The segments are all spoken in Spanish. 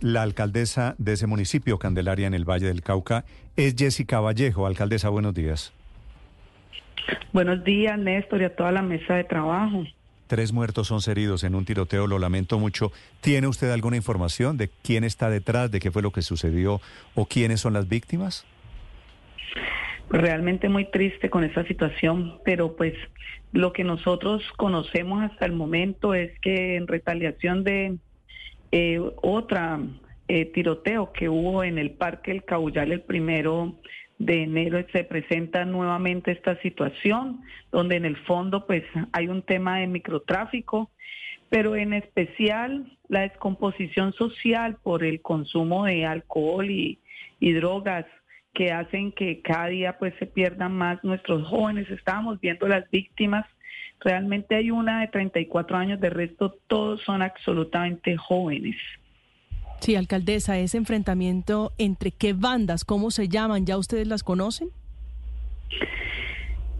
La alcaldesa de ese municipio, Candelaria, en el Valle del Cauca, es Jessica Vallejo. Alcaldesa, buenos días. Buenos días, Néstor, y a toda la mesa de trabajo. Tres muertos, son heridos en un tiroteo, lo lamento mucho. ¿Tiene usted alguna información de quién está detrás, de qué fue lo que sucedió o quiénes son las víctimas? Realmente muy triste con esa situación, pero pues lo que nosotros conocemos hasta el momento es que en retaliación de eh, otra eh, tiroteo que hubo en el Parque El Caullal el primero de enero se presenta nuevamente esta situación, donde en el fondo pues hay un tema de microtráfico, pero en especial la descomposición social por el consumo de alcohol y, y drogas que hacen que cada día pues se pierdan más nuestros jóvenes. Estábamos viendo las víctimas, realmente hay una de 34 años, de resto todos son absolutamente jóvenes. Sí, alcaldesa, ese enfrentamiento entre qué bandas, cómo se llaman, ¿ya ustedes las conocen?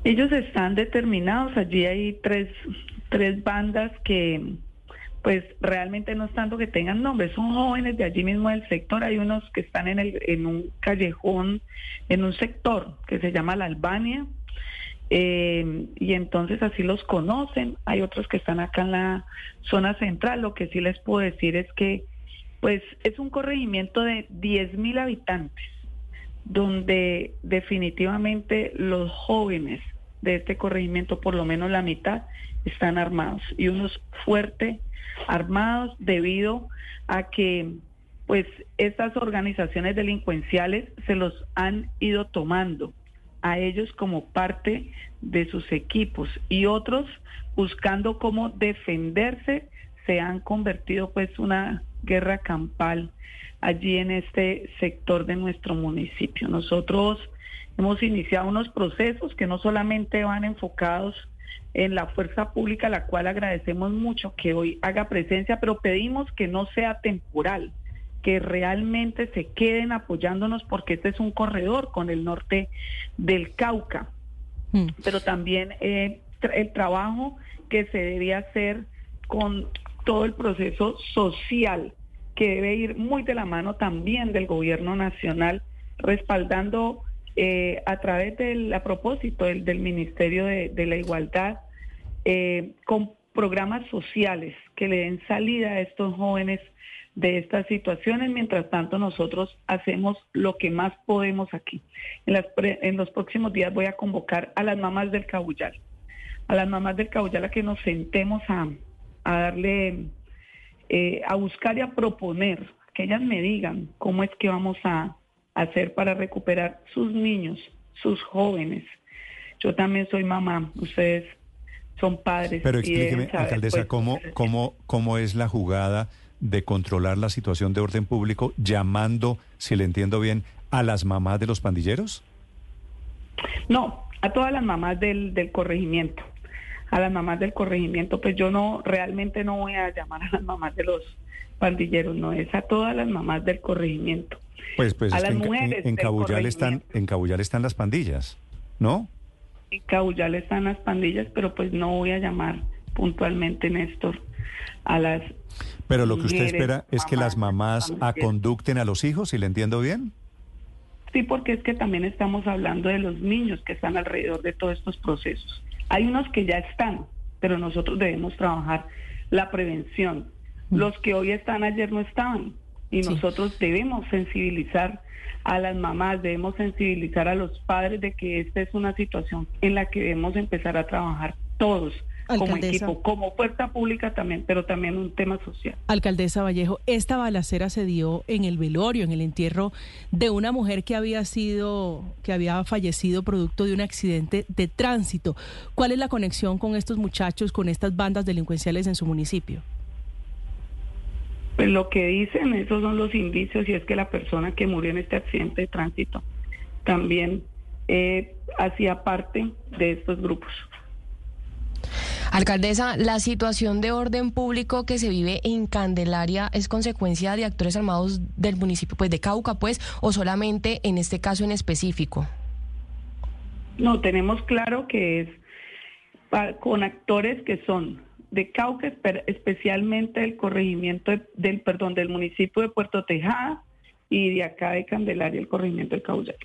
Ellos están determinados, allí hay tres, tres bandas que pues realmente no es tanto que tengan nombre, son jóvenes de allí mismo del sector, hay unos que están en, el, en un callejón, en un sector que se llama La Albania, eh, y entonces así los conocen, hay otros que están acá en la zona central, lo que sí les puedo decir es que pues es un corregimiento de 10.000 habitantes, donde definitivamente los jóvenes de este corregimiento, por lo menos la mitad, están armados. Y unos fuerte armados debido a que pues estas organizaciones delincuenciales se los han ido tomando a ellos como parte de sus equipos y otros buscando cómo defenderse se han convertido pues una guerra campal allí en este sector de nuestro municipio. Nosotros hemos iniciado unos procesos que no solamente van enfocados en la fuerza pública, la cual agradecemos mucho que hoy haga presencia, pero pedimos que no sea temporal, que realmente se queden apoyándonos porque este es un corredor con el norte del Cauca, mm. pero también eh, el trabajo que se debía hacer con todo el proceso social que debe ir muy de la mano también del gobierno nacional, respaldando eh, a través del, a propósito del, Ministerio de, la Igualdad, eh, con programas sociales que le den salida a estos jóvenes de estas situaciones. Mientras tanto, nosotros hacemos lo que más podemos aquí. En, en los próximos días voy a convocar a las mamás del Cabullal, a las mamás del Cabullal a que nos sentemos a, a darle, eh, a buscar y a proponer, que ellas me digan cómo es que vamos a hacer para recuperar sus niños, sus jóvenes. Yo también soy mamá, ustedes son padres. Pero explíqueme, alcaldesa, pues, ¿cómo, cómo, ¿cómo es la jugada de controlar la situación de orden público llamando, si le entiendo bien, a las mamás de los pandilleros? No, a todas las mamás del, del corregimiento a las mamás del corregimiento, pues yo no, realmente no voy a llamar a las mamás de los pandilleros, no, es a todas las mamás del corregimiento. Pues, pues a las en, mujeres. En, Cabuyal están, en Cabuyal están las pandillas, ¿no? En Cabuyal están las pandillas, pero pues no voy a llamar puntualmente, Néstor, a las. Pero lo que usted espera es que las mamás aconducten a los hijos, si le entiendo bien. Sí, porque es que también estamos hablando de los niños que están alrededor de todos estos procesos. Hay unos que ya están, pero nosotros debemos trabajar la prevención. Mm. Los que hoy están ayer no estaban y nosotros debemos sensibilizar a las mamás, debemos sensibilizar a los padres de que esta es una situación en la que debemos empezar a trabajar todos como equipo, como puerta pública también, pero también un tema social. Alcaldesa Vallejo, esta balacera se dio en el velorio, en el entierro de una mujer que había sido, que había fallecido producto de un accidente de tránsito. ¿Cuál es la conexión con estos muchachos, con estas bandas delincuenciales en su municipio? Pues lo que dicen, esos son los indicios, y es que la persona que murió en este accidente de tránsito también eh, hacía parte de estos grupos. Alcaldesa, ¿la situación de orden público que se vive en Candelaria es consecuencia de actores armados del municipio pues de Cauca, pues, o solamente en este caso en específico? No, tenemos claro que es con actores que son de Cauca, especialmente del corregimiento del, perdón, del municipio de Puerto Tejada y de acá de Candelaria, el corregimiento de Cauyay.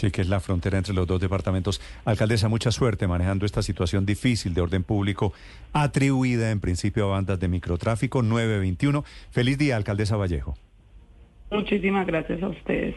Sí, que es la frontera entre los dos departamentos. Alcaldesa, mucha suerte manejando esta situación difícil de orden público atribuida en principio a bandas de microtráfico 921. Feliz día, alcaldesa Vallejo. Muchísimas gracias a ustedes.